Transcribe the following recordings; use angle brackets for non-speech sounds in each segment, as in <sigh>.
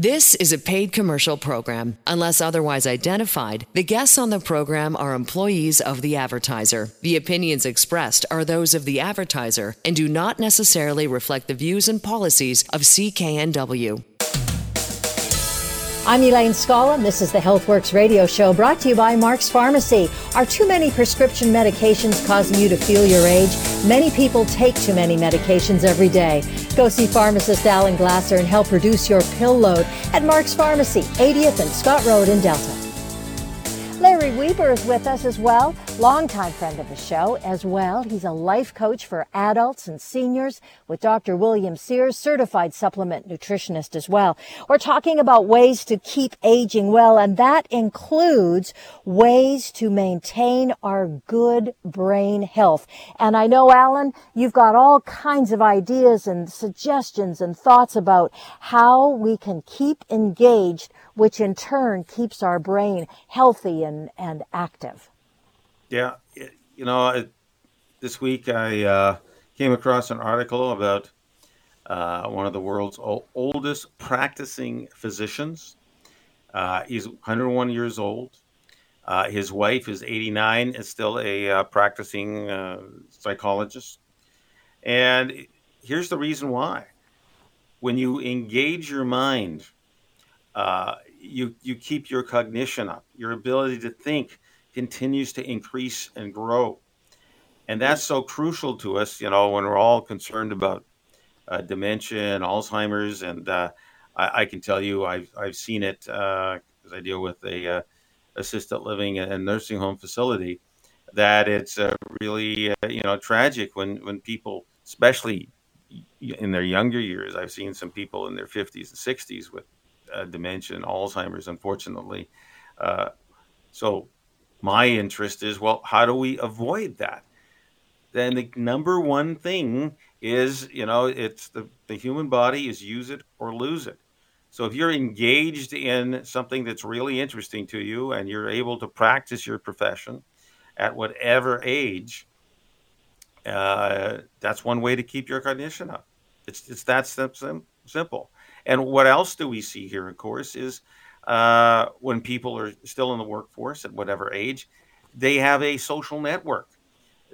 This is a paid commercial program. Unless otherwise identified, the guests on the program are employees of the advertiser. The opinions expressed are those of the advertiser and do not necessarily reflect the views and policies of CKNW. I'm Elaine Scala, and this is the Healthworx radio show brought to you by Mark's Pharmacy. Are too many prescription medications causing you to feel your age? Many people take too many medications every day. Go see pharmacist Alan Glasser and help reduce your pill load at Mark's Pharmacy, 80th and Scott Road in Delta. Larry Weber is with us as well, longtime friend of the show as well. He's a life coach for adults and seniors with Dr. William Sears, certified supplement nutritionist as well. We're talking about ways to keep aging well, and that includes ways to maintain our good brain health. And I know, Alan, you've got all kinds of ideas and suggestions and thoughts about how we can keep engaged which in turn keeps our brain healthy and, and active. Yeah, you know, this week I uh, came across an article about uh, one of the world's oldest practicing physicians. Uh, he's 101 years old. Uh, his wife is 89 and still a uh, practicing uh, psychologist. And here's the reason why. When you engage your mind, uh, you you keep your cognition up. Your ability to think continues to increase and grow, and that's so crucial to us. You know, when we're all concerned about uh, dementia and Alzheimer's, and uh, I, I, can tell you, I've I've seen it because uh, I deal with a uh, assisted living and nursing home facility. That it's uh, really you know tragic when when people, especially in their younger years, I've seen some people in their 50s and 60s with uh, dementia and Alzheimer's, unfortunately. Uh, so, my interest is well, how do we avoid that? Then the number one thing is, you know, it's the, the human body is use it or lose it. So if you're engaged in something that's really interesting to you and you're able to practice your profession at whatever age, uh, that's one way to keep your cognition up. It's, it's that simple. And what else do we see here, of course, is uh, when people are still in the workforce at whatever age, they have a social network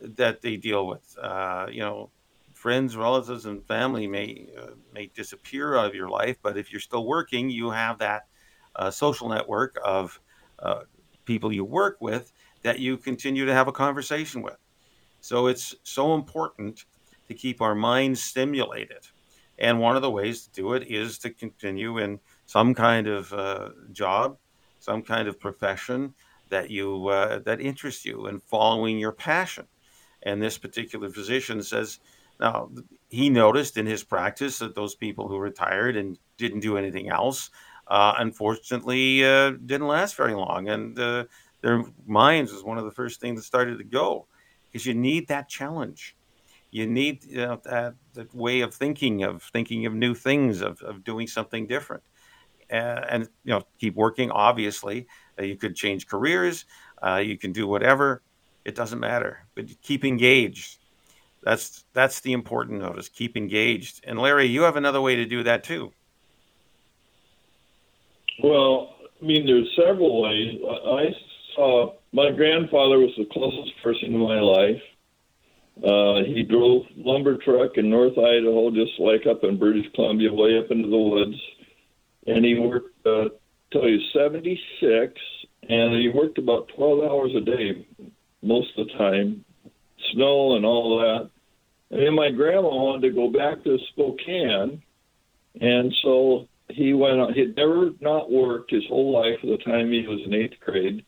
that they deal with. Uh, you know, friends, relatives, and family may uh, may disappear out of your life, but if you're still working, you have that uh, social network of uh, people you work with that you continue to have a conversation with. So it's so important to keep our minds stimulated and one of the ways to do it is to continue in some kind of uh, job, some kind of profession that you uh, that interests you and following your passion. And this particular physician says, now he noticed in his practice that those people who retired and didn't do anything else, uh, unfortunately, uh, didn't last very long, and uh, their minds was one of the first things that started to go. Because you need that challenge you need you know, that, that way of thinking, of thinking of new things, of, of doing something different. Uh, and you know, keep working. Obviously, uh, you could change careers. Uh, you can do whatever. It doesn't matter, but keep engaged. That's that's the important notice. Keep engaged. And Larry, you have another way to do that too. Well, I mean, there's several ways. I saw my grandfather was the closest person in my life. Uh, he drove lumber truck in North Idaho, just like up in British Columbia, way up into the woods. And he worked uh, till he was 76, and he worked about 12 hours a day most of the time, snow and all that. And then my grandma wanted to go back to Spokane, and so he went. On, he'd never not worked his whole life at the time he was in eighth grade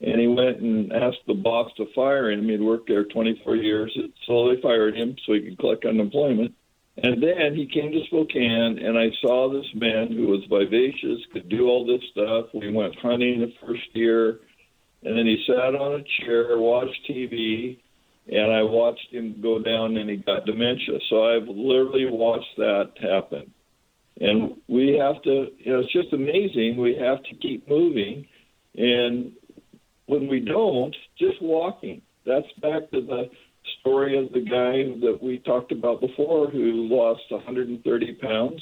and he went and asked the boss to fire him. He'd worked there 24 years, so they fired him so he could collect unemployment. And then he came to Spokane, and I saw this man who was vivacious, could do all this stuff. We went hunting the first year, and then he sat on a chair, watched TV, and I watched him go down, and he got dementia. So I've literally watched that happen. And we have to, you know, it's just amazing. We have to keep moving. And when we don't, just walking. That's back to the story of the guy that we talked about before who lost 130 pounds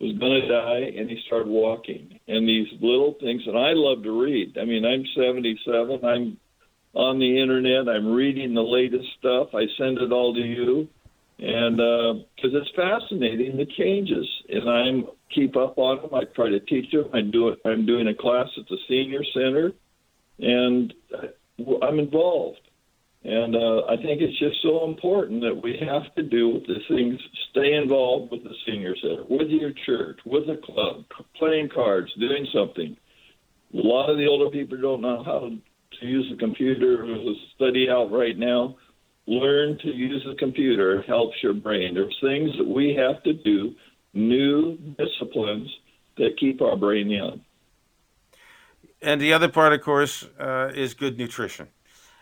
was going to die, and he started walking. And these little things, and I love to read. I mean, I'm 77. I'm on the internet. I'm reading the latest stuff. I send it all to you, and because uh, it's fascinating the changes, and I'm keep up on them. I try to teach them. I do it. I'm doing a class at the senior center, and I'm involved. And uh, I think it's just so important that we have to do with the things, stay involved with the senior center, with your church, with the club, playing cards, doing something. A lot of the older people don't know how to use the computer. There's a study out right now. Learn to use the computer. It helps your brain. There's things that we have to do, new disciplines that keep our brain young. And the other part, of course, uh, is good nutrition.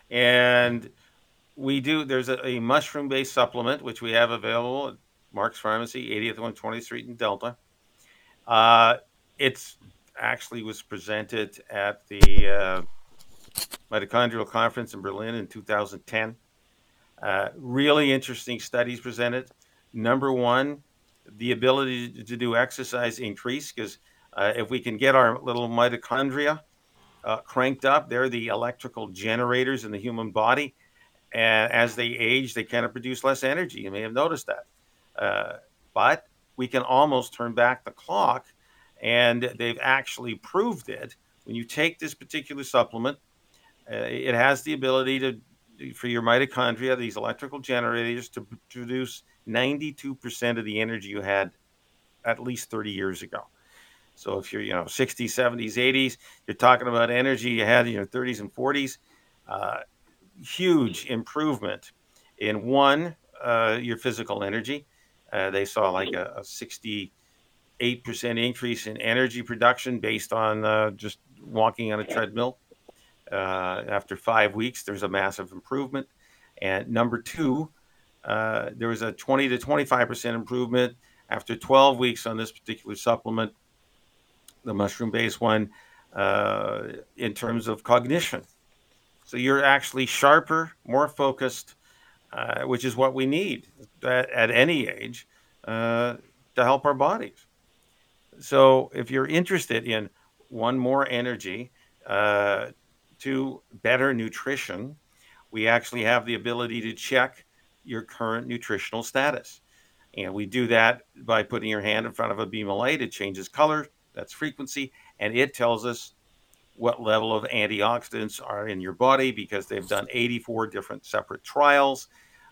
And we do, there's a, a mushroom based supplement, which we have available at Mark's Pharmacy, 80th 120th Street in Delta. Uh, it's actually was presented at the uh, mitochondrial conference in Berlin in 2010. Uh, really interesting studies presented. Number one, the ability to do exercise increase because uh, if we can get our little mitochondria uh, cranked up. They're the electrical generators in the human body. And as they age, they kind of produce less energy. You may have noticed that. Uh, but we can almost turn back the clock, and they've actually proved it. When you take this particular supplement, uh, it has the ability to, for your mitochondria, these electrical generators, to produce 92% of the energy you had at least 30 years ago. So if you're, you know, 60s, 70s, 80s, you're talking about energy you had in your 30s and 40s. Uh, huge improvement in one, uh, your physical energy. Uh, they saw like a, a 68% increase in energy production based on uh, just walking on a treadmill. Uh, after five weeks, there's a massive improvement. And number two, uh, there was a 20 to 25% improvement after 12 weeks on this particular supplement the mushroom based one, uh, in terms of cognition. So you're actually sharper, more focused, uh, which is what we need at, at any age uh, to help our bodies. So if you're interested in one more energy, uh, two better nutrition, we actually have the ability to check your current nutritional status. And we do that by putting your hand in front of a beam of light. It changes color, that's frequency, and it tells us what level of antioxidants are in your body because they've done 84 different separate trials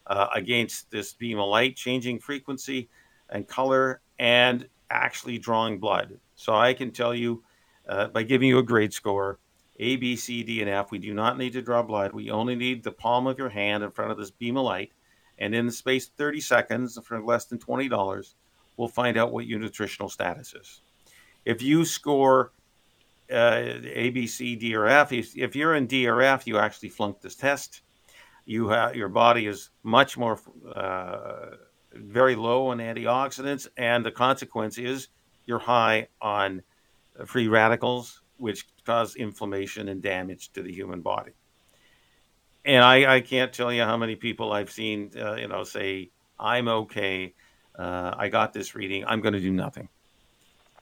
uh, against this beam of light changing frequency and color and actually drawing blood. So I can tell you uh, by giving you a grade score A, B, C, D, and F, we do not need to draw blood. We only need the palm of your hand in front of this beam of light. And in the space 30 seconds for less than $20, we'll find out what your nutritional status is if you score uh, A, B, C, D, or F, if, you're in D or F, you actually flunked this test. You have your body is much more uh, very low on antioxidants, and the consequence is you're high on free radicals, which cause inflammation and damage to the human body. And I, I can't tell you how many people I've seen, uh, you know, say, "I'm okay. Uh, I got this reading. I'm going to do nothing."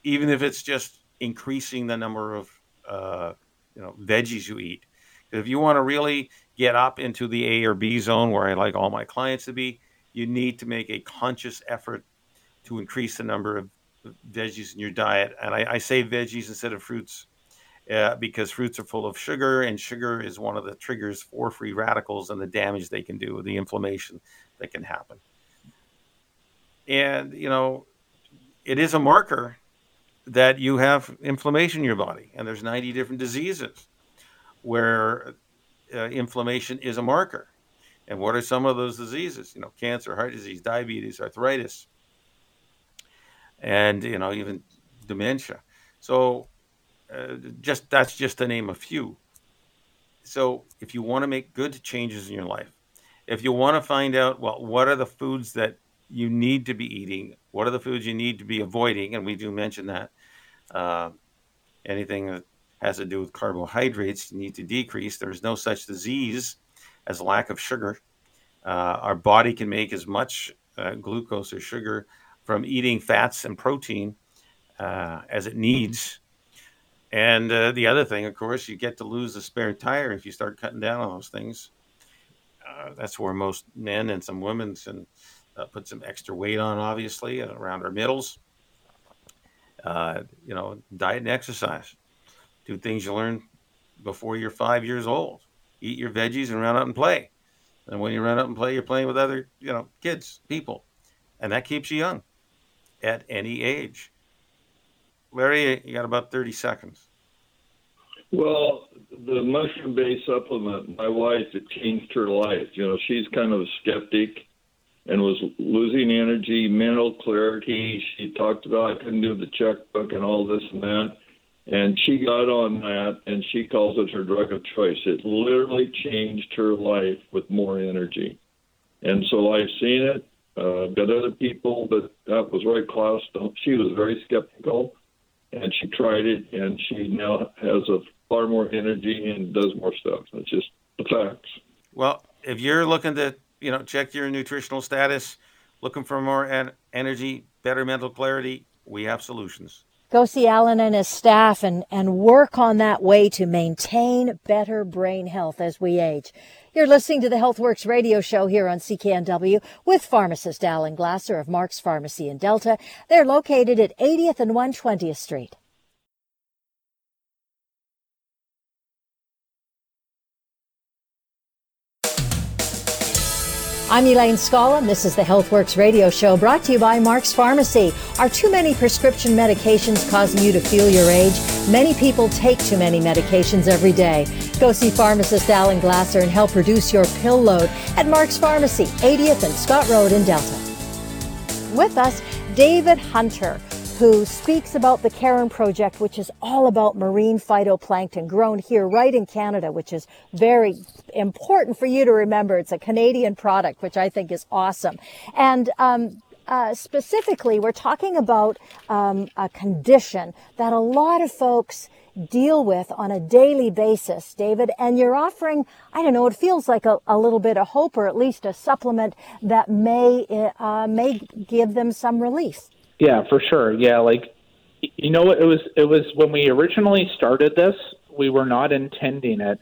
Even if it's just increasing the number of uh, you know veggies you eat. If you want to really get up into the A or B zone where I like all my clients to be, you need to make a conscious effort to increase the number of veggies in your diet. And I, I say veggies instead of fruits uh, because fruits are full of sugar, and sugar is one of the triggers for free radicals and the damage they can do, the inflammation that can happen. And, you know, it is a marker that you have inflammation in your body, and there's 90 different diseases where uh, inflammation is a marker. And what are some of those diseases? You know, cancer, heart disease, diabetes, arthritis, and you know even dementia. So, uh, just that's just to name a few. So, if you want to make good changes in your life, if you want to find out well, what are the foods that you need to be eating, what are the foods you need to be avoiding, and we do mention that uh, anything that has to do with carbohydrates need to decrease. There's no such disease as lack of sugar. Uh, our body can make as much uh, glucose or sugar from eating fats and protein uh, as it needs. And uh, the other thing, of course, you get to lose the spare tire if you start cutting down on those things. That's where most men and some women uh, put some extra weight on, obviously, around our middles. Uh, you know, diet and exercise. Do things you learn before you're five years old. Eat your veggies and run out and play. And when you run out and play, you're playing with other, you know, kids, people, and that keeps you young at any age. Larry, you got about 30 seconds. Well, the mushroom based supplement, my wife, it changed her life. You know, she's kind of a skeptic and was losing energy, mental clarity. She talked about I couldn't do the checkbook and all this and that. And she got on that and she calls it her drug of choice. It literally changed her life with more energy. And so I've seen it. Uh, got other people, but that was right, Klaus. She was very skeptical and she tried it and she now has a far more energy and does more stuff. It's just the facts. Well, if you're looking to, you know, check your nutritional status, looking for more en- energy, better mental clarity, we have solutions. Go see Alan and his staff and, and work on that way to maintain better brain health as we age. You're listening to the Healthworx radio show here on CKNW with pharmacist Alan Glasser of Mark's Pharmacy in Delta. They're located at 80th and 120th Street. I'm Elaine and this is the Healthworx radio show brought to you by Mark's Pharmacy. Are too many prescription medications causing you to feel your age? Many people take too many medications every day. Go see pharmacist Alan Glasser and help reduce your pill load at Mark's Pharmacy, 80th and Scott Road in Delta. With us, David Hunter who speaks about the Karen Project, which is all about marine phytoplankton grown here right in Canada, which is very important for you to remember. It's a Canadian product, which I think is awesome. And um, uh, specifically, we're talking about um, a condition that a lot of folks deal with on a daily basis, David, and you're offering, I don't know, it feels like a, a little bit of hope or at least a supplement that may, uh, may give them some relief. Yeah, for sure. Yeah, like you know it was it was when we originally started this, we were not intending it,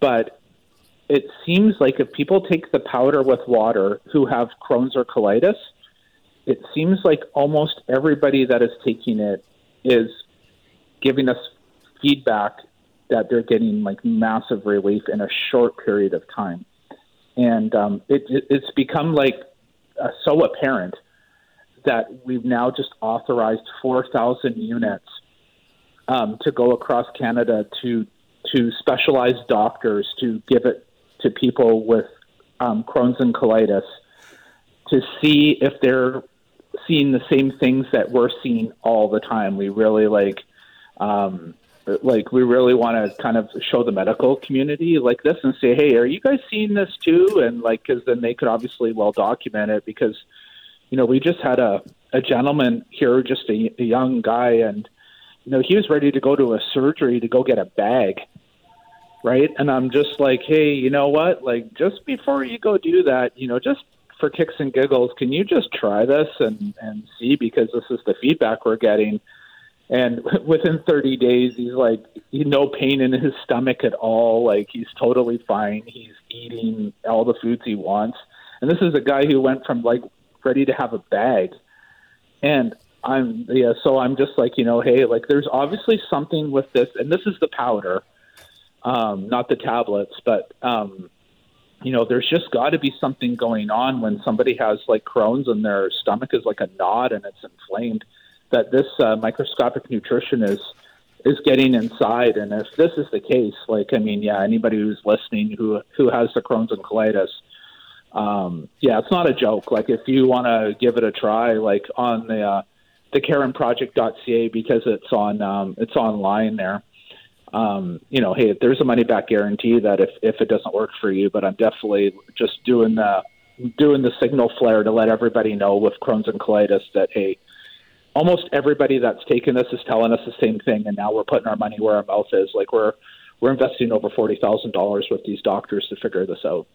but it seems like if people take the powder with water who have Crohn's or colitis, it seems like almost everybody that is taking it is giving us feedback that they're getting like massive relief in a short period of time, and um, it, it, it's become like uh, so apparent that we've now just authorized 4,000 units um, to go across Canada to to specialized doctors to give it to people with um, Crohn's and colitis to see if they're seeing the same things that we're seeing all the time. We really like. Um, like we really want to kind of show the medical community like this and say hey are you guys seeing this too and like because then they could obviously well document it because you know, we just had a, a gentleman here, just a, a young guy, and, you know, he was ready to go to a surgery to go get a bag. Right. And I'm just like, hey, you know what? Like, just before you go do that, you know, just for kicks and giggles, can you just try this and, and see? Because this is the feedback we're getting. And <laughs> within 30 days, he's like, no pain in his stomach at all. Like, he's totally fine. He's eating all the foods he wants. And this is a guy who went from like ready to have a bag. And I'm yeah, so I'm just like, you know, hey, like there's obviously something with this and this is the powder, um, not the tablets, but um, you know, there's just got to be something going on when somebody has like Crohn's and their stomach is like a knot and it's inflamed. That this uh, microscopic nutrition is is getting inside, and if this is the case, like I mean, yeah, anybody who's listening who who has the Crohn's and colitis, um, yeah, it's not a joke. Like if you want to give it a try, like on the uh, the KarenProject.ca because it's on um, it's online there. Um, you know, hey, there's a money back guarantee that if if it doesn't work for you, but I'm definitely just doing the doing the signal flare to let everybody know with Crohn's and colitis that hey, almost everybody that's taken this is telling us the same thing, and now we're putting our money where our mouth is. Like we're we're investing over forty thousand dollars with these doctors to figure this out.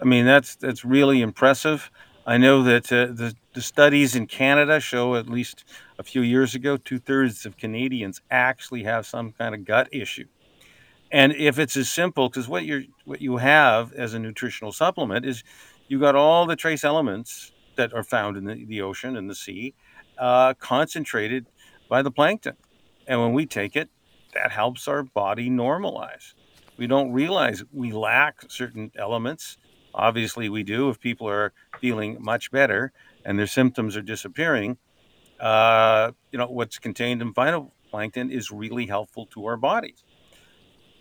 I mean, that's that's really impressive. I know that uh, the, the studies in Canada show at least a few years ago, two thirds of Canadians actually have some kind of gut issue. And if it's as simple, because what you what you have as a nutritional supplement is you got all the trace elements that are found in the, the ocean and the sea, uh, concentrated by the plankton. And when we take it, that helps our body normalize. We don't realize we lack certain elements. Obviously, we do if people are feeling much better and their symptoms are disappearing. Uh, you know, what's contained in phytoplankton is really helpful to our bodies.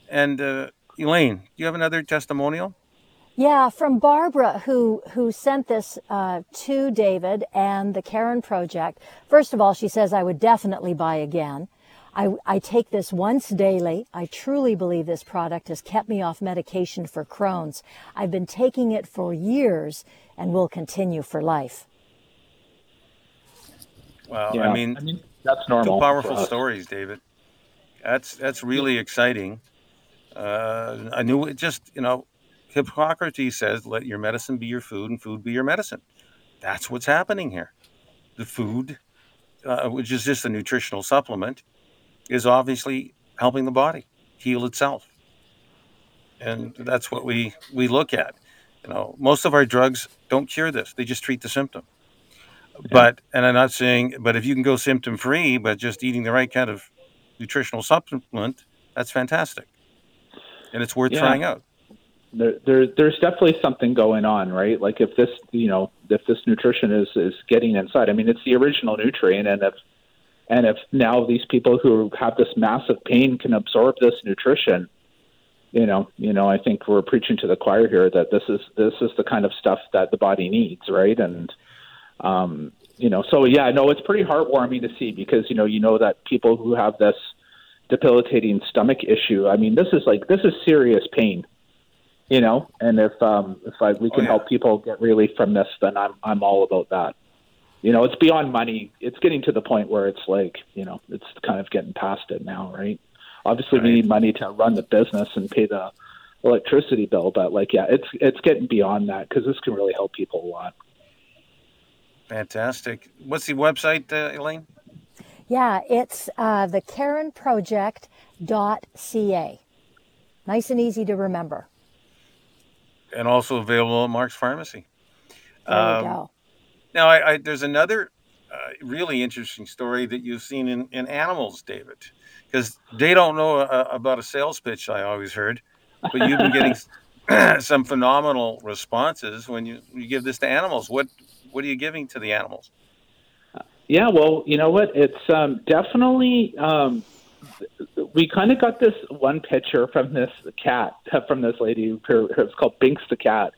And uh, Elaine, do you have another testimonial? Yeah, from Barbara, who who sent this uh, to David and the Karen Project. First of all, she says I would definitely buy again. I, I take this once daily. I truly believe this product has kept me off medication for Crohn's. I've been taking it for years and will continue for life. Well, yeah, I, mean, I mean, that's normal. Two powerful stories, David. That's that's really exciting. Uh, I knew it just you know Hippocrates says, let your medicine be your food and food be your medicine. That's what's happening here. The food, uh, which is just a nutritional supplement, is obviously helping the body heal itself. And that's what we, we look at. You know, most of our drugs don't cure this, they just treat the symptom. Yeah. But, and I'm not saying, but if you can go symptom free, but just eating the right kind of nutritional supplement, that's fantastic. And it's worth yeah. trying out there, there there's definitely something going on, right? Like if this, you know, if this nutrition is is getting inside. I mean, it's the original nutrient, and if and if now these people who have this massive pain can absorb this nutrition, you know, you know, I think we're preaching to the choir here that this is this is the kind of stuff that the body needs, right? And um, you know, so yeah, no, it's pretty heartwarming to see because you know, you know that people who have this debilitating stomach issue. I mean, this is like this is serious pain you know, and if um, if I, we can oh, yeah. help people get relief from this, then I'm I'm all about that. You know, it's beyond money. It's getting to the point where it's like, you know, it's kind of getting past it now, right? Obviously, right. we need money to run the business and pay the electricity bill, but like, yeah, it's it's getting beyond that because this can really help people a lot. Fantastic. What's the website, uh, Elaine? Yeah, it's uh, the KarenProject.ca. Nice and easy to remember and also available at Mark's Pharmacy. There um, go. Now, I, I, there's another uh, really interesting story that you've seen in, in animals, David, because they don't know uh, about a sales pitch. I always heard, but you've been getting <laughs> <clears throat> some phenomenal responses when you, you give this to animals. What what are you giving to the animals? Yeah, well, you know what? It's um, definitely um, we kind of got this one picture from this cat from this lady. It's called Binks the cat,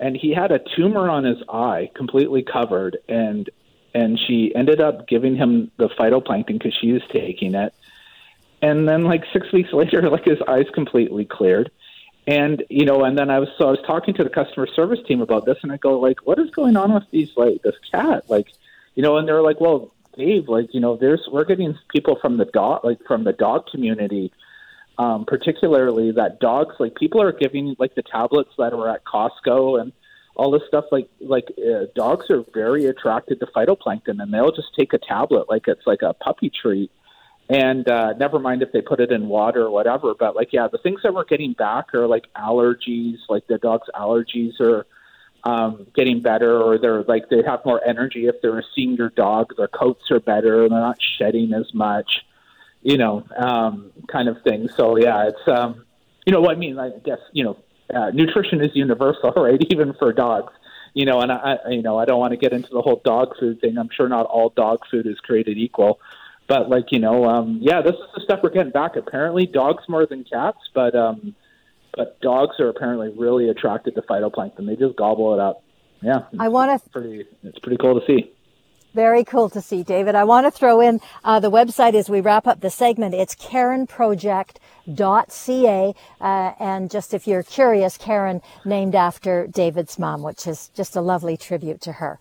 and he had a tumor on his eye, completely covered, and and she ended up giving him the phytoplankton because she was taking it, and then like six weeks <laughs> later, like his eyes completely cleared. And you know, and then I was so I was talking to the customer service team about this, and I go like, "What is going on with these like this cat?" Like, you know, and they're like, "Well, Dave, like you know, there's we're getting people from the dog like from the dog community, um, particularly that dogs like people are giving like the tablets that are at Costco and all this stuff. Like like uh, dogs are very attracted to phytoplankton, and they'll just take a tablet like it's like a puppy treat. And uh, never mind if they put it in water or whatever. But like, yeah, the things that we're getting back are like allergies, like the dog's allergies are um, getting better, or they're like they have more energy if they're a senior dog. Their coats are better, and they're not shedding as much, you know, um, kind of thing. So yeah, it's um, you know what I mean. I guess you know, uh, nutrition is universal, <laughs> right? Even for dogs. You know, and I, you know, I don't want to get into the whole dog food thing. I'm sure not all dog food is created equal, but like you know, um, yeah, this is the stuff we're getting back. Apparently, dogs more than cats, but um, but dogs are apparently really attracted to phytoplankton. They just gobble it up. Yeah, I want to. Pretty, it's pretty cool to see. Very cool to see, David. I want to throw in uh, the website as we wrap up the segment. It's KarenProject.ca. Uh, and just if you're curious, Karen named after David's mom, which is just a lovely tribute to her.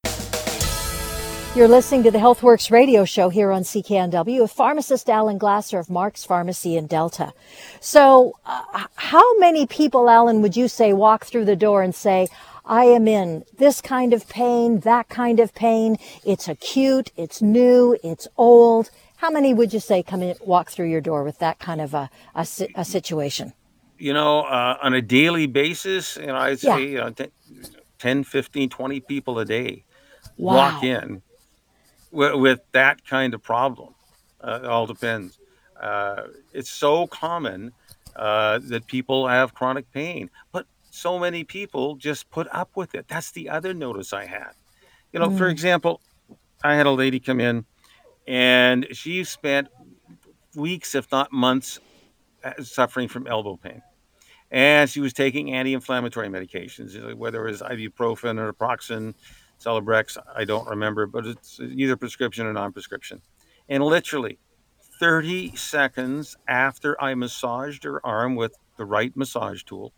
You're listening to the Healthworx radio show here on CKNW with pharmacist Alan Glasser of Mark's Pharmacy in Delta. So, uh, how many people, Alan, would you say walk through the door and say, I am in this kind of pain, that kind of pain. It's acute, it's new, it's old. How many would you say come in, walk through your door with that kind of a, a, a situation? You know, uh, on a daily basis, you know, I'd say yeah. 10, 15, 20 people a day wow. walk in with, with, that kind of problem. Uh, it all depends. Uh, it's so common uh, that people have chronic pain, but so many people just put up with it. That's the other notice I had. You know, mm. for example, I had a lady come in and she spent weeks, if not months, uh, suffering from elbow pain. And she was taking anti-inflammatory medications, whether it was ibuprofen or naproxen, Celebrex, I don't remember, but it's either prescription or non-prescription. And literally 30 seconds after I massaged her arm with the right massage tool,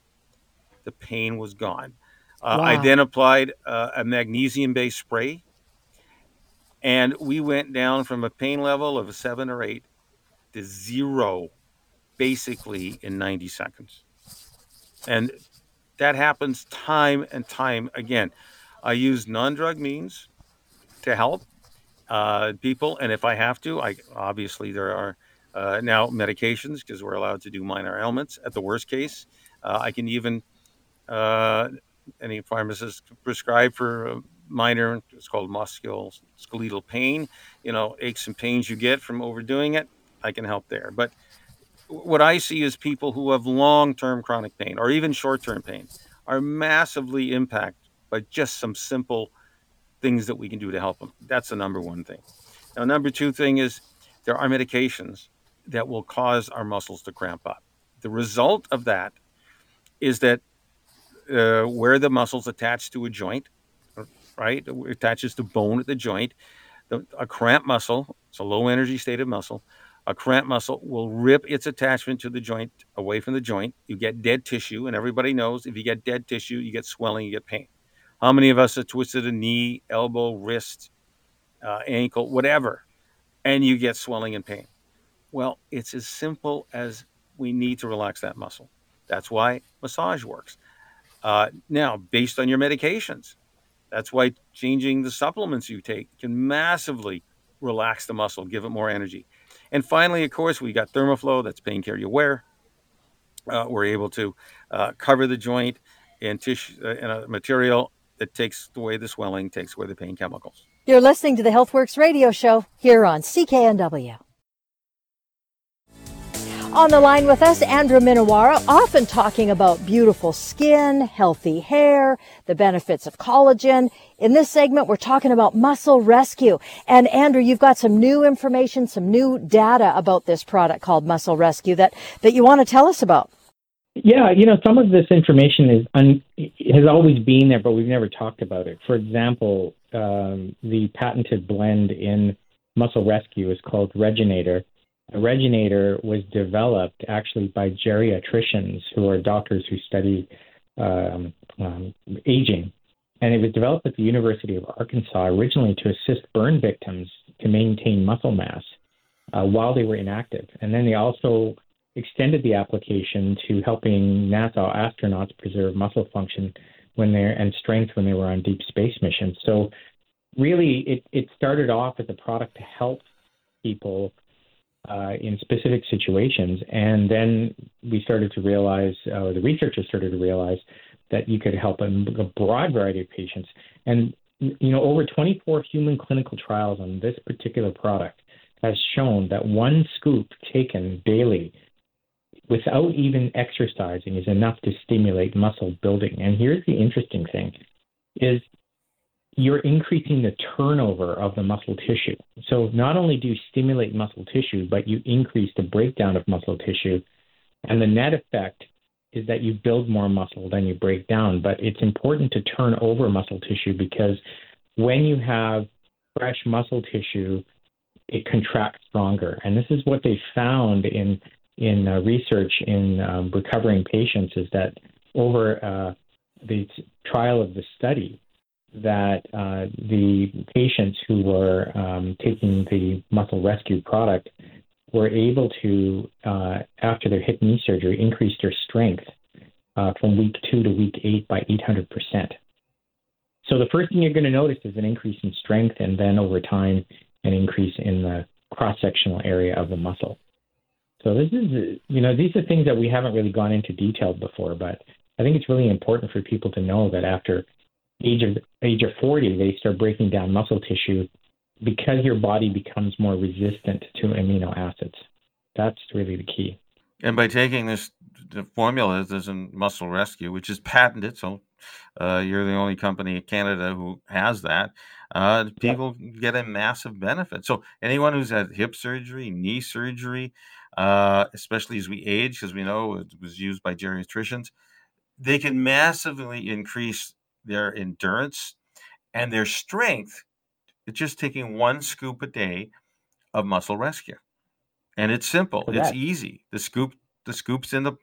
the pain was gone. Uh, wow. I then applied uh, a magnesium based spray, and we went down from a pain level of a seven or eight to zero basically in 90 seconds. And that happens time and time again. I use non drug means to help uh, people. And if I have to, I obviously there are uh, now medications because we're allowed to do minor ailments. At the worst case, uh, I can even uh, any pharmacist prescribe for minor, it's called musculoskeletal pain, you know, aches and pains you get from overdoing it, I can help there. But what I see is people who have long term chronic pain or even short term pain are massively impacted by just some simple things that we can do to help them. That's the number one thing. Now, number two thing is there are medications that will cause our muscles to cramp up. The result of that is that uh, where the muscles attach to a joint, right, it attaches to bone at the joint, the, a cramp muscle, it's a low energy state of muscle, a cramp muscle will rip its attachment to the joint away from the joint. You get dead tissue, and everybody knows if you get dead tissue, you get swelling, you get pain. How many of us have twisted a knee, elbow, wrist, uh, ankle, whatever, and you get swelling and pain? Well, it's as simple as we need to relax that muscle. That's why massage works. Uh, now, based on your medications, that's why changing the supplements you take can massively relax the muscle, give it more energy. And finally, of course, we got Thermoflow, that's pain care you wear. Uh, we're able to uh, cover the joint in tissue uh, in a material that takes away the swelling, takes away the pain chemicals. You're listening to the Healthworx radio show here on CKNW. On the line with us, Andrew Minowara, often talking about beautiful skin, healthy hair, the benefits of collagen. In this segment, we're talking about muscle rescue. And Andrew, you've got some new information, some new data about this product called Muscle Rescue that, that you want to tell us about. Yeah, you know, some of this information is un, has always been there, but we've never talked about it. For example, um, the patented blend in Muscle Rescue is called Regenator, Regenator was developed actually by geriatricians who are doctors who study um, um, aging. And it was developed at the University of Arkansas originally to assist burn victims to maintain muscle mass uh, while they were inactive. And then they also extended the application to helping NASA astronauts preserve muscle function when they're and strength when they were on deep space missions. So really it, it started off as a product to help people uh, in specific situations. And then we started to realize, uh, the researchers started to realize that you could help a, a broad variety of patients. And, you know, over 24 human clinical trials on this particular product has shown that one scoop taken daily without even exercising is enough to stimulate muscle building. And here's the interesting thing is you're increasing the turnover of the muscle tissue. So not only do you stimulate muscle tissue, but you increase the breakdown of muscle tissue. And the net effect is that you build more muscle than you break down. But it's important to turn over muscle tissue because when you have fresh muscle tissue, it contracts stronger. And this is what they found in in uh, research in um, recovering patients is that over uh, the trial of the study, that uh, the patients who were um, taking the muscle rescue product were able to, uh, after their hip knee surgery, increase their strength uh, from week two to week eight by 800%. So the first thing you're going to notice is an increase in strength, and then over time, an increase in the cross-sectional area of the muscle. So this is, you know, these are things that we haven't really gone into detail before, but I think it's really important for people to know that after age of age of 40, they start breaking down muscle tissue because your body becomes more resistant to amino acids. That's really the key. And by taking this formula, this in Muscle Rescue, which is patented, so uh, you're the only company in Canada who has that. Uh, people get a massive benefit. So anyone who's had hip surgery, knee surgery, uh, especially as we age, because we know it was used by geriatricians, they can massively increase their endurance and their strength. It's just taking one scoop a day of muscle rescue, and it's simple. It's easy. The scoop, the scoops in the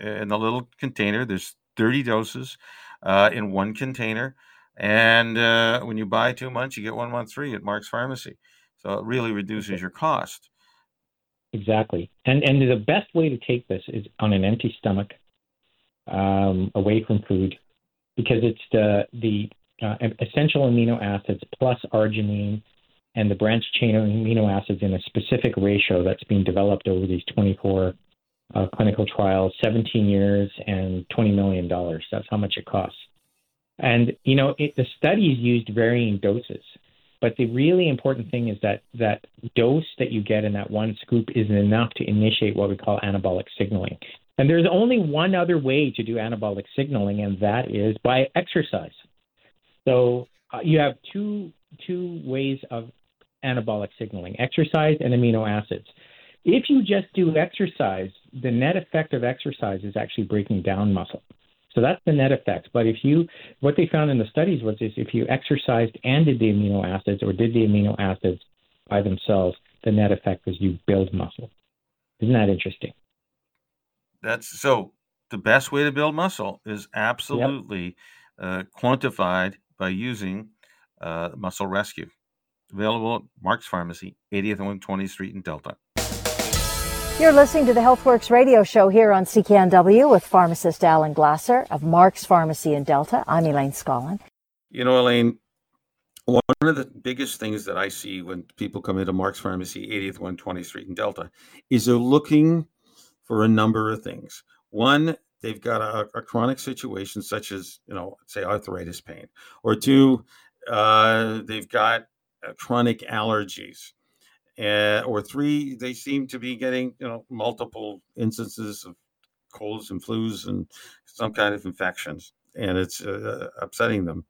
in the little container. There's 30 doses uh, in one container, and uh, when you buy two months, you get one month free at Mark's Pharmacy. So it really reduces your cost. Exactly. And and the best way to take this is on an empty stomach, um, away from food, because it's the the uh, essential amino acids plus arginine and the branched chain amino acids in a specific ratio that's being developed over these 24 uh, clinical trials, 17 years and 20 million dollars. That's how much it costs. And you know, it, the studies used varying doses. But the really important thing is that that dose that you get in that one scoop is enough to initiate what we call anabolic signaling. And there's only one other way to do anabolic signaling, and that is by exercise. So uh, you have two two ways of anabolic signaling: exercise and amino acids. If you just do exercise, the net effect of exercise is actually breaking down muscle. So that's the net effect. But if you, what they found in the studies was is if you exercised and did the amino acids or did the amino acids by themselves, the net effect was you build muscle. Isn't that interesting? That's so. The best way to build muscle is absolutely yep. uh, quantified by using uh, Muscle Rescue. Available at Mark's Pharmacy, 80th and 120th Street in Delta. You're listening to the Healthworx radio show here on CKNW with pharmacist Alan Glasser of Mark's Pharmacy in Delta. I'm Elaine Scollin. You know, Elaine, one of the biggest things that I see when people come into Mark's Pharmacy, 80th 120th Street in Delta, is they're looking for a number of things. One, they've got a, a chronic situation such as, you know, say arthritis pain, or two, uh, they've got uh, chronic allergies uh, or three, they seem to be getting you know multiple instances of colds and flus and some kind of infections, and it's uh, upsetting them,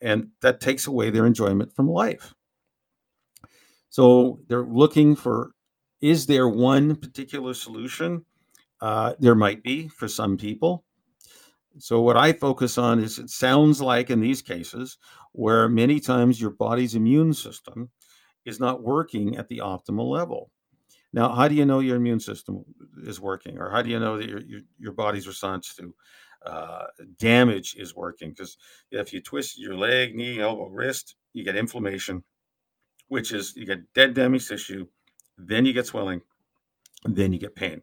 and that takes away their enjoyment from life. So they're looking for: is there one particular solution? Uh, there might be for some people. So what I focus on is it sounds like in these cases where many times your body's immune system is not working at the optimal level. Now, how do you know your immune system is working, or how do you know that your your, your body's response to uh, damage is working? Because if you twist your leg, knee, elbow, wrist, you get inflammation, which is you get dead damaged tissue, then you get swelling, then you get pain.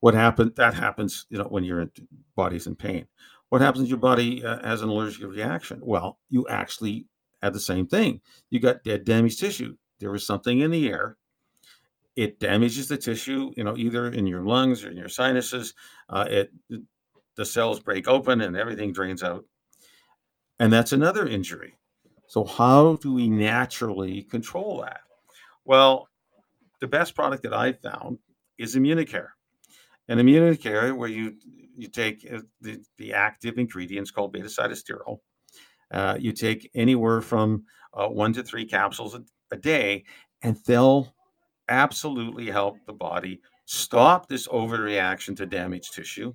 What happened? That happens, you know, when your body's in pain. What happens? Your body uh, has an allergic reaction. Well, you actually had the same thing. You got dead damaged tissue. There was something in the air. It damages the tissue, you know, either in your lungs or in your sinuses. Uh, it the cells break open and everything drains out, and that's another injury. So how do we naturally control that? Well, the best product that I found is Immunicare. And Immunicare, where you you take uh, the, the active ingredients called beta sitosterol, uh, you take anywhere from uh, one to three capsules a, a day, and they'll absolutely help the body stop this overreaction to damaged tissue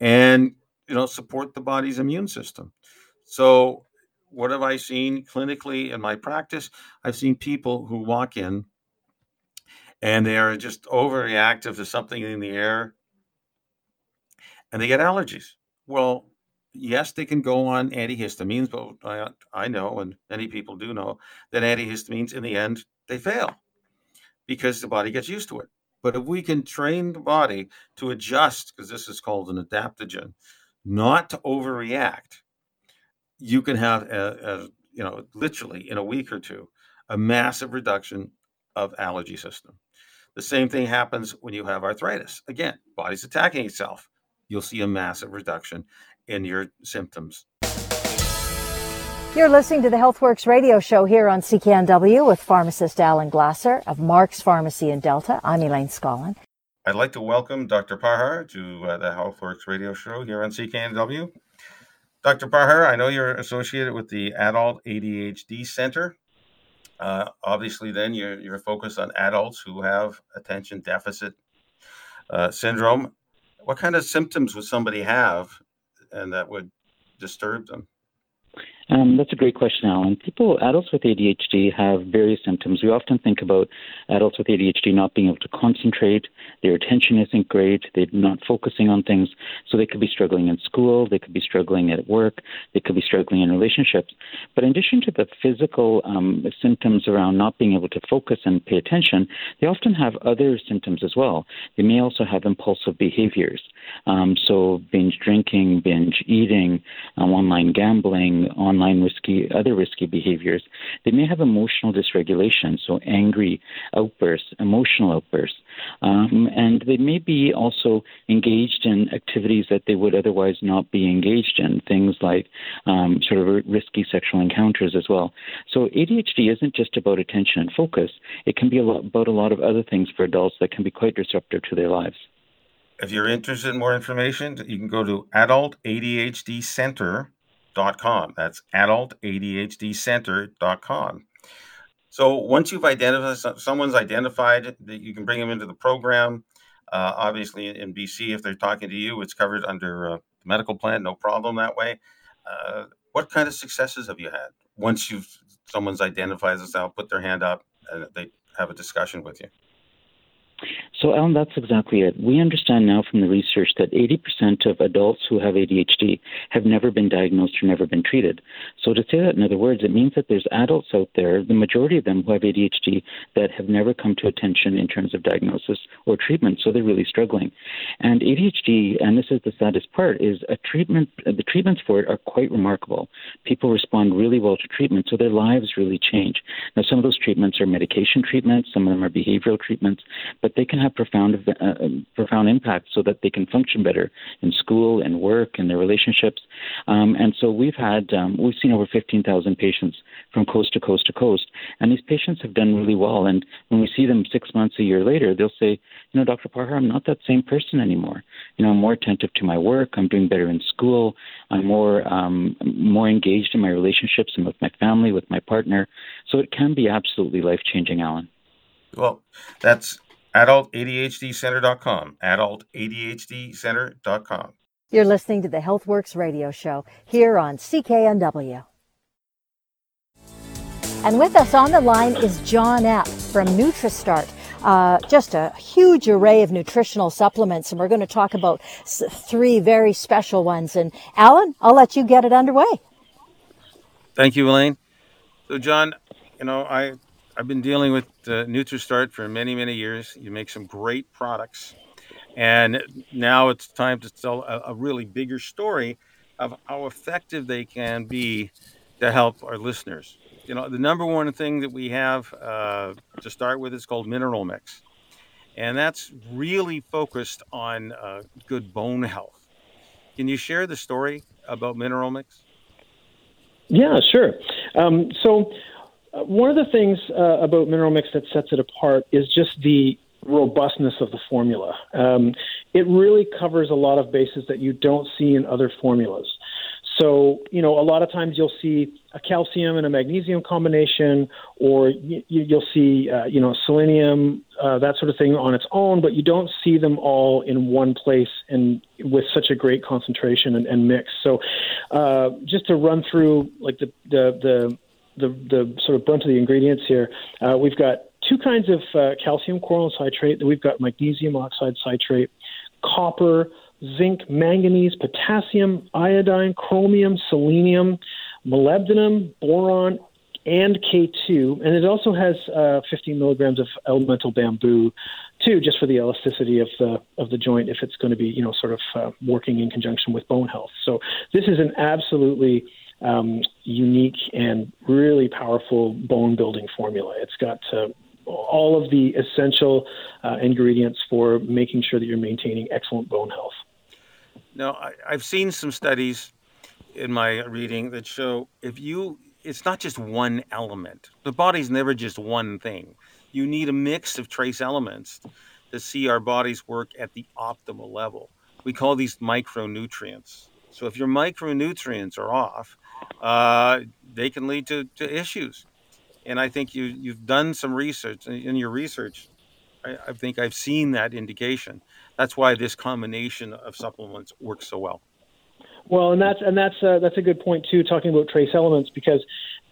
and you know support the body's immune system so what have i seen clinically in my practice i've seen people who walk in and they are just overreactive to something in the air and they get allergies well yes, they can go on antihistamines, but I, I know, and many people do know, that antihistamines in the end they fail because the body gets used to it. But if we can train the body to adjust, because this is called an adaptogen, not to overreact, you can have a, a, you know literally in a week or two a massive reduction of allergy system. The same thing happens when you have arthritis. Again, body's attacking itself. You'll see a massive reduction in your symptoms. You're listening to the Healthworx radio show here on CKNW with pharmacist Alan Glasser of Mark's Pharmacy in Delta. I'm Elaine Scollin. I'd like to welcome Dr. Parhar to uh, the Healthworx radio show here on CKNW. Dr. Parhar, I know you're associated with the Adult ADHD Center. Uh, obviously, then you're, you're focused on adults who have attention deficit uh, syndrome. What kind of symptoms would somebody have and that would disturb them? Um, that's a great question, Alan. People, adults with ADHD have various symptoms. We often think about adults with ADHD not being able to concentrate, their attention isn't great, they're not focusing on things, so they could be struggling in school, they could be struggling at work, they could be struggling in relationships. But in addition to the physical um, symptoms around not being able to focus and pay attention, they often have other symptoms as well. They may also have impulsive behaviors. Um, so binge drinking, binge eating, um, online gambling, online risky other risky behaviors. They may have emotional dysregulation, so angry outbursts, emotional outbursts, um, and they may be also engaged in activities that they would otherwise not be engaged in, things like um, sort of risky sexual encounters as well. So ADHD isn't just about attention and focus; it can be a lot, about a lot of other things for adults that can be quite disruptive to their lives. If you're interested in more information, you can go to adultadhdcenter.com. That's adultadhdcenter.com. So once you've identified, someone's identified that you can bring them into the program. Uh, obviously, in BC, if they're talking to you, it's covered under uh, the medical plan, no problem that way. Uh, what kind of successes have you had once you've someone's identified as they'll put their hand up and they have a discussion with you? So, Alan, that's exactly it. We understand now from the research that 80% of adults who have ADHD have never been diagnosed or never been treated. So, to say that in other words, it means that there's adults out there, the majority of them who have ADHD, that have never come to attention in terms of diagnosis or treatment. So, they're really struggling. And ADHD, and this is the saddest part, is a treatment, the treatments for it are quite remarkable. People respond really well to treatment, so their lives really change. Now, some of those treatments are medication treatments, some of them are behavioral treatments, but they can have profound uh, profound impact so that they can function better in school and work and their relationships. Um, and so we've had um, we've seen over 15,000 patients from coast to coast to coast, and these patients have done really well. And when we see them six months, a year later, they'll say, you know, Dr. Parhar, I'm not that same person anymore. You know, I'm more attentive to my work. I'm doing better in school. I'm more um, more engaged in my relationships and with my family, with my partner. So it can be absolutely life changing, Alan. Well, that's adultadhdcenter.com. Adultadhdcenter.com. You're listening to the Healthworx radio show here on CKNW. And with us on the line is John Epp from NutriStart. Uh, just a huge array of nutritional supplements, and we're going to talk about three very special ones. And Alan, I'll let you get it underway. Thank you, Elaine. So, John, you know, I I've been dealing with uh, NutriStart for many, many years. You make some great products. And now it's time to tell a, a really bigger story of how effective they can be to help our listeners. You know, the number one thing that we have uh, to start with is called Mineral Mix. And that's really focused on uh, good bone health. Can you share the story about Mineral Mix? Yeah, sure. Um, so, one of the things uh, about Mineral Mix that sets it apart is just the robustness of the formula. Um, it really covers a lot of bases that you don't see in other formulas. So, you know, a lot of times you'll see a calcium and a magnesium combination, or you, will see, uh, you know, selenium, uh, that sort of thing on its own, but you don't see them all in one place and with such a great concentration and, and mix. So, uh, just to run through like the the the the, the sort of brunt of the ingredients here. Uh, we've got two kinds of uh, calcium chloral citrate. We've got magnesium oxide citrate, copper, zinc, manganese, potassium, iodine, chromium, selenium, molybdenum, boron, and K2. And it also has uh, 15 milligrams of elemental bamboo, too, just for the elasticity of the of the joint if it's going to be, you know, sort of uh, working in conjunction with bone health. So this is an absolutely um, unique and really powerful bone building formula. It's got uh, all of the essential uh, ingredients for making sure that you're maintaining excellent bone health. Now, I, I've seen some studies in my reading that show if you, it's not just one element. The body's never just one thing. You need a mix of trace elements to see our bodies work at the optimal level. We call these micronutrients. So if your micronutrients are off, uh, they can lead to, to issues. And I think you you've done some research in your research. I, I think I've seen that indication. That's why this combination of supplements works so well. Well, and that's and that's uh, that's a good point too. Talking about trace elements because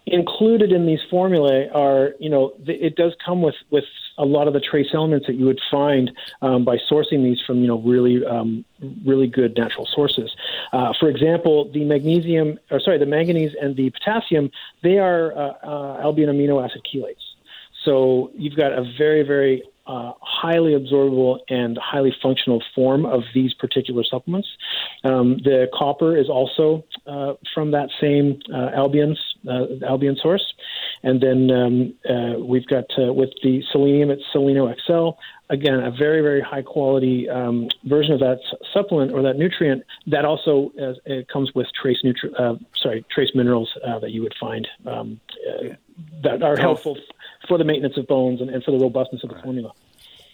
included in these formulae are, you know, it does come with with a lot of the trace elements that you would find um, by sourcing these from, you know, really um, really good natural sources. Uh, for example, the magnesium, or sorry, the manganese and the potassium, they are uh, uh, Albion amino acid chelates. So you've got a very, very uh, highly absorbable and highly functional form of these particular supplements. Um, the copper is also uh, from that same uh, Albion's uh, Albion source, and then um, uh, we've got uh, with the selenium, it's Seleno XL. Again, a very very high quality um, version of that supplement or that nutrient that also it comes with trace nutri- sorry trace minerals that you would find um, that are helpful for the maintenance of bones and, and for the robustness of the right. formula.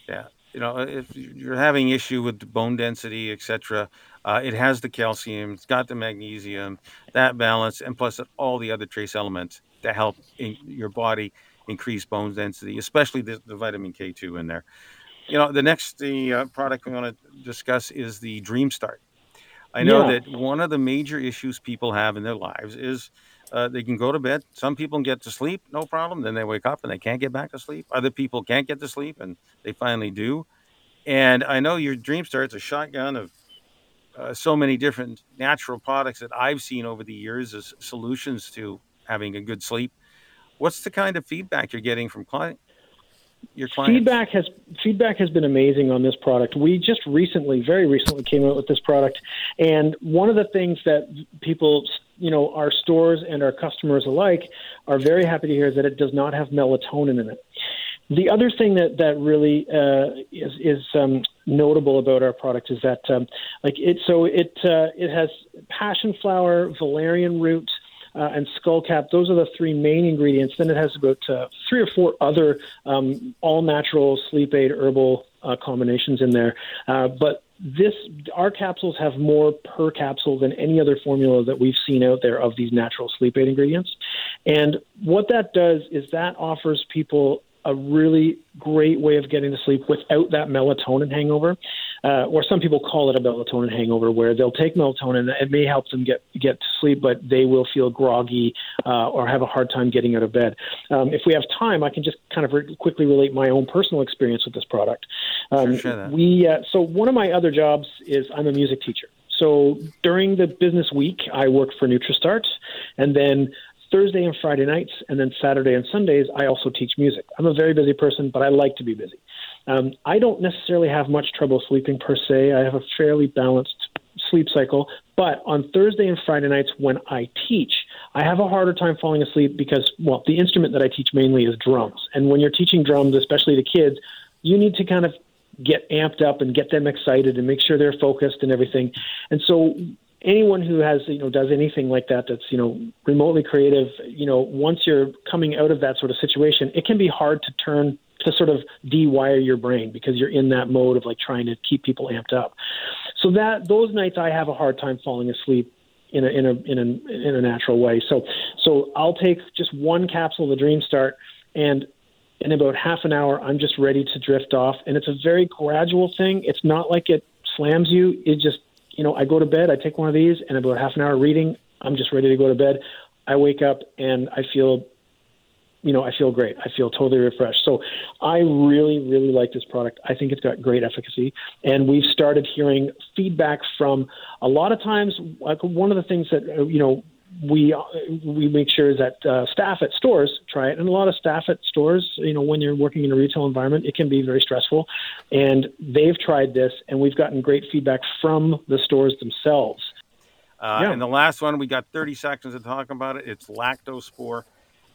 Yeah, you know, if you're having issue with bone density, etc., uh, it has the calcium, it's got the magnesium, that balance, and plus all the other trace elements that help in your body increase bone density, especially the, the vitamin K2 in there. You know, the next the uh, product we want to discuss is the Dream Start. I know yeah. that one of the major issues people have in their lives is uh, they can go to bed. Some people get to sleep, no problem. Then they wake up and they can't get back to sleep. Other people can't get to sleep and they finally do. And I know your Dream Start's a shotgun of uh, so many different natural products that I've seen over the years as solutions to having a good sleep. What's the kind of feedback you're getting from client, your clients? Feedback has feedback has been amazing on this product. We just recently, very recently, came out with this product, and one of the things that people you know, our stores and our customers alike are very happy to hear that it does not have melatonin in it. The other thing that that really uh, is is um, notable about our product is that um, like it so it uh, it has passion flower, valerian root, uh, and skullcap. Those are the three main ingredients. Then it has about uh, three or four other um, all natural sleep aid herbal uh, combinations in there. Uh, but this our capsules have more per capsule than any other formula that we've seen out there of these natural sleep aid ingredients. And what that does is that offers people a really great way of getting to sleep without that melatonin hangover, uh, or some people call it a melatonin hangover, where they'll take melatonin. And it may help them get get to sleep, but they will feel groggy uh, or have a hard time getting out of bed. Um, if we have time, I can just kind of re- quickly relate my own personal experience with this product. Um, sure we uh, so one of my other jobs is I'm a music teacher. So during the business week, I work for NutriStart, and then Thursday and Friday nights, and then Saturday and Sundays, I also teach music. I'm a very busy person, but I like to be busy. Um, I don't necessarily have much trouble sleeping per se. I have a fairly balanced sleep cycle, but on Thursday and Friday nights when I teach, I have a harder time falling asleep because, well, the instrument that I teach mainly is drums. And when you're teaching drums, especially to kids, you need to kind of get amped up and get them excited and make sure they're focused and everything. And so anyone who has you know does anything like that that's you know remotely creative you know once you're coming out of that sort of situation it can be hard to turn to sort of de-wire your brain because you're in that mode of like trying to keep people amped up. So that those nights i have a hard time falling asleep in a in a in a in a natural way. So so i'll take just one capsule of the dream start and in about half an hour i'm just ready to drift off. And it's a very gradual thing. It's not like it slams you. It just you know, I go to bed, I take one of these, and about half an hour reading, I'm just ready to go to bed. I wake up and I feel, you know, I feel great. I feel totally refreshed. So I really, really like this product. I think it's got great efficacy. And we've started hearing feedback from a lot of times, like one of the things that, uh, you know, we we make sure that uh, staff at stores try it, and a lot of staff at stores, you know, when you're working in a retail environment, it can be very stressful. And they've tried this, and we've gotten great feedback from the stores themselves. Uh, Yeah. And the last one, we got 30 seconds to talk about it. It's lactospore.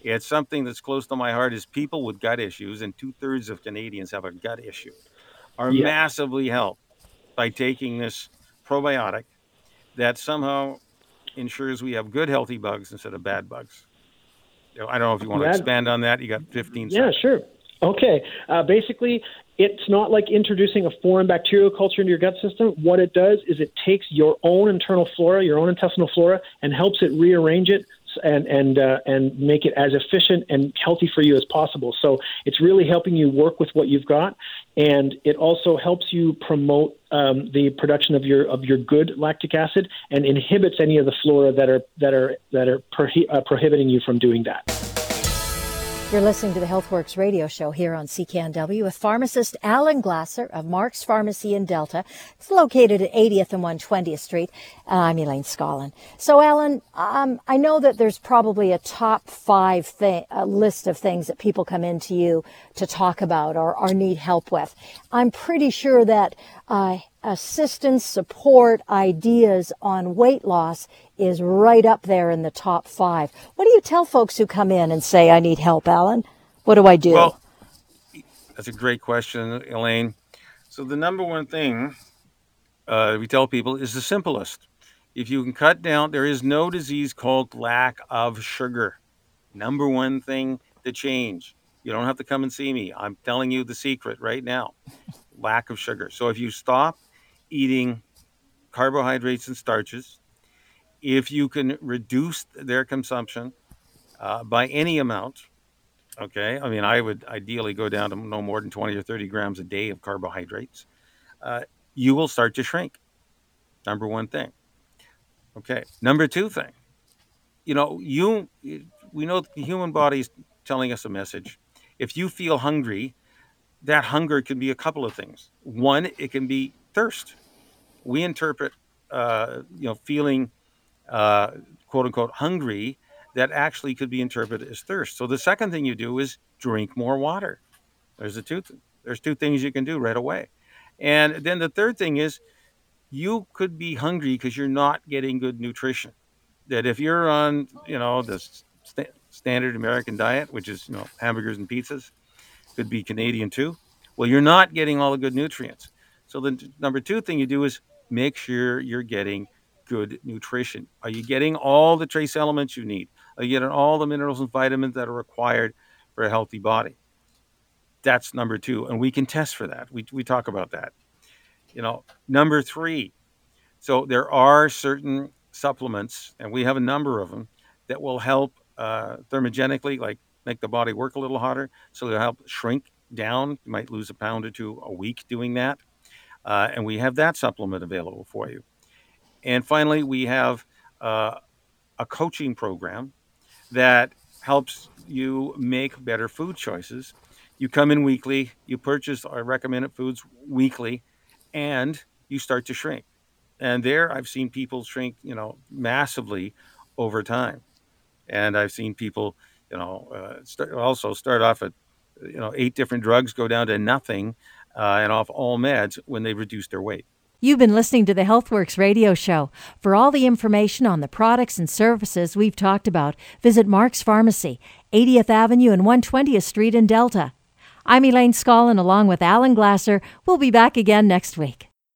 It's something that's close to my heart. Is people with gut issues, and two thirds of Canadians have a gut issue, are Yeah. massively helped by taking this probiotic that somehow ensures we have good, healthy bugs instead of bad bugs. I don't know if you want to expand on that. You got 15 Yeah, sure. Okay. Uh, basically, it's not like introducing a foreign bacterial culture into your gut system. What it does is it takes your own internal flora, your own intestinal flora, and helps it rearrange it and and uh, and make it as efficient and healthy for you as possible. So it's really helping you work with what you've got, and it also helps you promote um, the production of your of your good lactic acid and inhibits any of the flora that are that are that are uh, prohibiting you from doing that. You're listening to the Healthworx radio show here on CKNW with pharmacist Alan Glasser of Mark's Pharmacy in Delta. It's located at 80th and 120th Street. I'm Elaine Scollin. So, Alan, um, I know that there's probably a top five a list of things that people come into you to talk about or, or need help with. I'm pretty sure that uh, assistance, support, ideas on weight loss is right up there in the top five. What do you tell folks who come in and say, I need help, Alan? What do I do? Well, that's a great question, Elaine. So the number one thing uh, we tell people is the simplest. If you can cut down, there is no disease called lack of sugar. Number one thing to change. You don't have to come and see me. I'm telling you the secret right now. Lack of sugar. So if you stop eating carbohydrates and starches, if you can reduce their consumption uh, by any amount, Okay. I mean, I would ideally go down to no more than 20 or 30 grams a day of carbohydrates. Uh, you will start to shrink. Number one thing. Okay. Number two thing. You know, you we know the human body is telling us a message. If you feel hungry, that hunger can be a couple of things. One, it can be thirst. We interpret, uh, you know, feeling uh, quote unquote hungry that actually could be interpreted as thirst. So the second thing you do is drink more water. There's the two. There's two things you can do right away, and then the third thing is you could be hungry because you're not getting good nutrition. That if you're on, you know, the st- standard American diet, which is you know hamburgers and pizzas, could be Canadian too. Well, you're not getting all the good nutrients. So the number two thing you do is make sure you're getting good nutrition. Are you getting all the trace elements you need? Are you getting all the minerals and vitamins that are required for a healthy body? That's number two. And we can test for that. We, we talk about that. You know, number three. So there are certain supplements, and we have a number of them that will help uh, thermogenically, like make the body work a little hotter. So they'll help shrink down. You might lose a pound or two a week doing that. Uh, and we have that supplement available for you. And finally, we have uh, a coaching program that helps you make better food choices. You come in weekly, you purchase our recommended foods weekly, and you start to shrink. And there, I've seen people shrink, you know, massively over time. And I've seen people, you know, uh, start, also start off at, you know, eight different drugs, go down to nothing, uh, and off all meds when they reduce their weight. You've been listening to the Healthworx radio show. For all the information on the products and services we've talked about, visit Mark's Pharmacy, 80th Avenue and 120th Street in Delta. I'm Elaine Scollin along with Alan Glasser. We'll be back again next week.